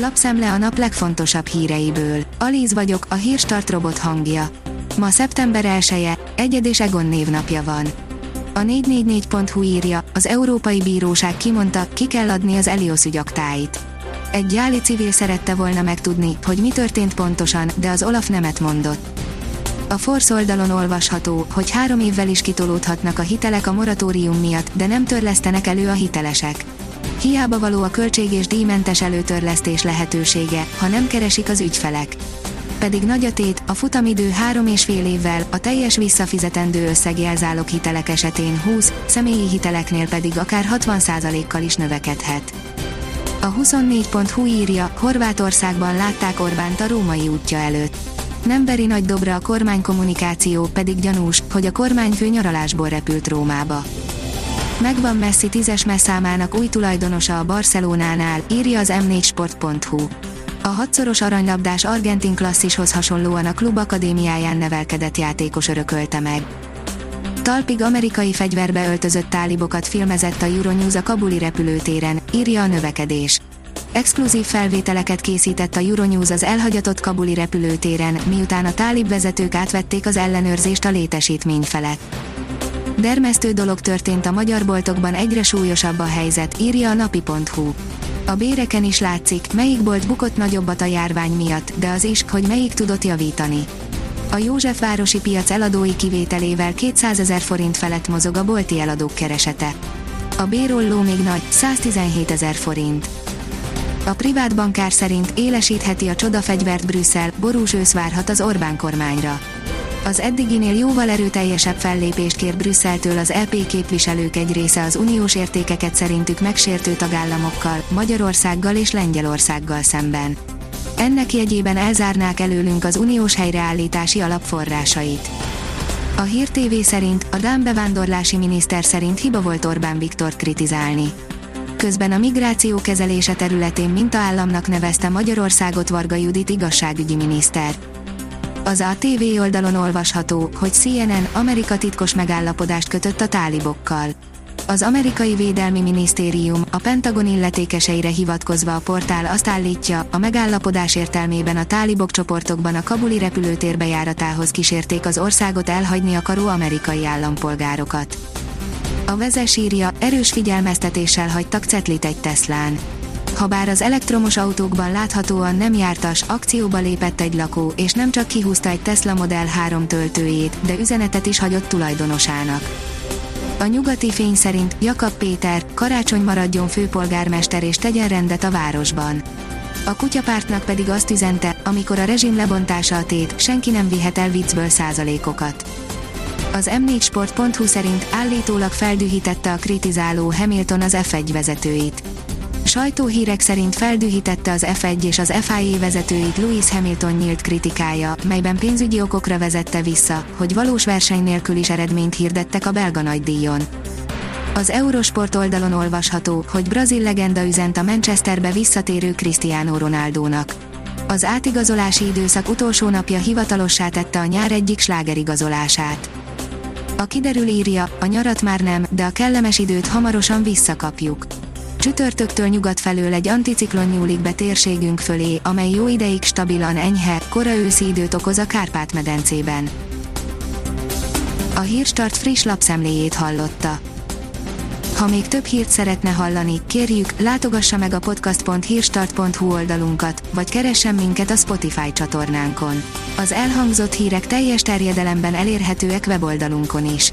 Lapszemle a nap legfontosabb híreiből. Alíz vagyok, a hírstart robot hangja. Ma szeptember 1-e, Egyed és Egon névnapja van. A 444.hu írja, az Európai Bíróság kimondta, ki kell adni az Elios ügyaktáit. Egy gyáli civil szerette volna megtudni, hogy mi történt pontosan, de az Olaf nemet mondott. A Force oldalon olvasható, hogy három évvel is kitolódhatnak a hitelek a moratórium miatt, de nem törlesztenek elő a hitelesek. Hiába való a költség és díjmentes előtörlesztés lehetősége, ha nem keresik az ügyfelek. Pedig nagy a tét, a futamidő három és fél évvel, a teljes visszafizetendő összeg jelzálog hitelek esetén 20, személyi hiteleknél pedig akár 60%-kal is növekedhet. A 24.hu írja, Horvátországban látták Orbánt a római útja előtt. Nem veri nagy dobra a kormánykommunikáció, pedig gyanús, hogy a kormányfő nyaralásból repült Rómába. Megvan Messi tízes messzámának új tulajdonosa a Barcelonánál, írja az m4sport.hu. A hatszoros aranylabdás argentin klasszishoz hasonlóan a klub akadémiáján nevelkedett játékos örökölte meg. Talpig amerikai fegyverbe öltözött tálibokat filmezett a Euronews a kabuli repülőtéren, írja a növekedés. Exkluzív felvételeket készített a Euronews az elhagyatott kabuli repülőtéren, miután a tálib vezetők átvették az ellenőrzést a létesítmény felett. Dermesztő dolog történt a magyar boltokban egyre súlyosabb a helyzet, írja a napi.hu. A béreken is látszik, melyik bolt bukott nagyobbat a járvány miatt, de az is, hogy melyik tudott javítani. A Józsefvárosi piac eladói kivételével 200 ezer forint felett mozog a bolti eladók keresete. A bérolló még nagy, 117 ezer forint. A privát bankár szerint élesítheti a csodafegyvert Brüsszel, borús ősz várhat az Orbán kormányra. Az eddiginél jóval erőteljesebb fellépést kér Brüsszeltől az EP képviselők egy része az uniós értékeket szerintük megsértő tagállamokkal, Magyarországgal és Lengyelországgal szemben. Ennek jegyében elzárnák előlünk az uniós helyreállítási alapforrásait. A Hír TV szerint a Dán bevándorlási miniszter szerint hiba volt Orbán Viktor kritizálni. Közben a migráció kezelése területén mintaállamnak nevezte Magyarországot Varga Judit igazságügyi miniszter. Az ATV oldalon olvasható, hogy CNN Amerika titkos megállapodást kötött a tálibokkal. Az amerikai védelmi minisztérium a Pentagon illetékeseire hivatkozva a portál azt állítja, a megállapodás értelmében a tálibok csoportokban a kabuli repülőtér bejáratához kísérték az országot elhagyni akaró amerikai állampolgárokat. A vezes írja, erős figyelmeztetéssel hagytak cetlit egy Teslán. Habár az elektromos autókban láthatóan nem jártas, akcióba lépett egy lakó, és nem csak kihúzta egy Tesla Model 3 töltőjét, de üzenetet is hagyott tulajdonosának. A nyugati fény szerint Jakab Péter, karácsony maradjon főpolgármester és tegyen rendet a városban. A kutyapártnak pedig azt üzente, amikor a rezsim lebontása a tét, senki nem vihet el viccből százalékokat. Az m4sport.hu szerint állítólag feldühítette a kritizáló Hamilton az F1 vezetőit. Sajtóhírek szerint feldühítette az F1 és az FIA vezetőit Lewis Hamilton nyílt kritikája, melyben pénzügyi okokra vezette vissza, hogy valós verseny nélkül is eredményt hirdettek a belga nagydíjon. Az Eurosport oldalon olvasható, hogy brazil legenda üzent a Manchesterbe visszatérő Cristiano Ronaldónak. Az átigazolási időszak utolsó napja hivatalossá tette a nyár egyik slágerigazolását. A kiderül írja, a nyarat már nem, de a kellemes időt hamarosan visszakapjuk. Csütörtöktől nyugat felől egy anticiklon nyúlik be térségünk fölé, amely jó ideig stabilan enyhe, kora őszi időt okoz a Kárpát-medencében. A Hírstart friss lapszemléjét hallotta. Ha még több hírt szeretne hallani, kérjük, látogassa meg a podcast.hírstart.hu oldalunkat, vagy keressen minket a Spotify csatornánkon. Az elhangzott hírek teljes terjedelemben elérhetőek weboldalunkon is.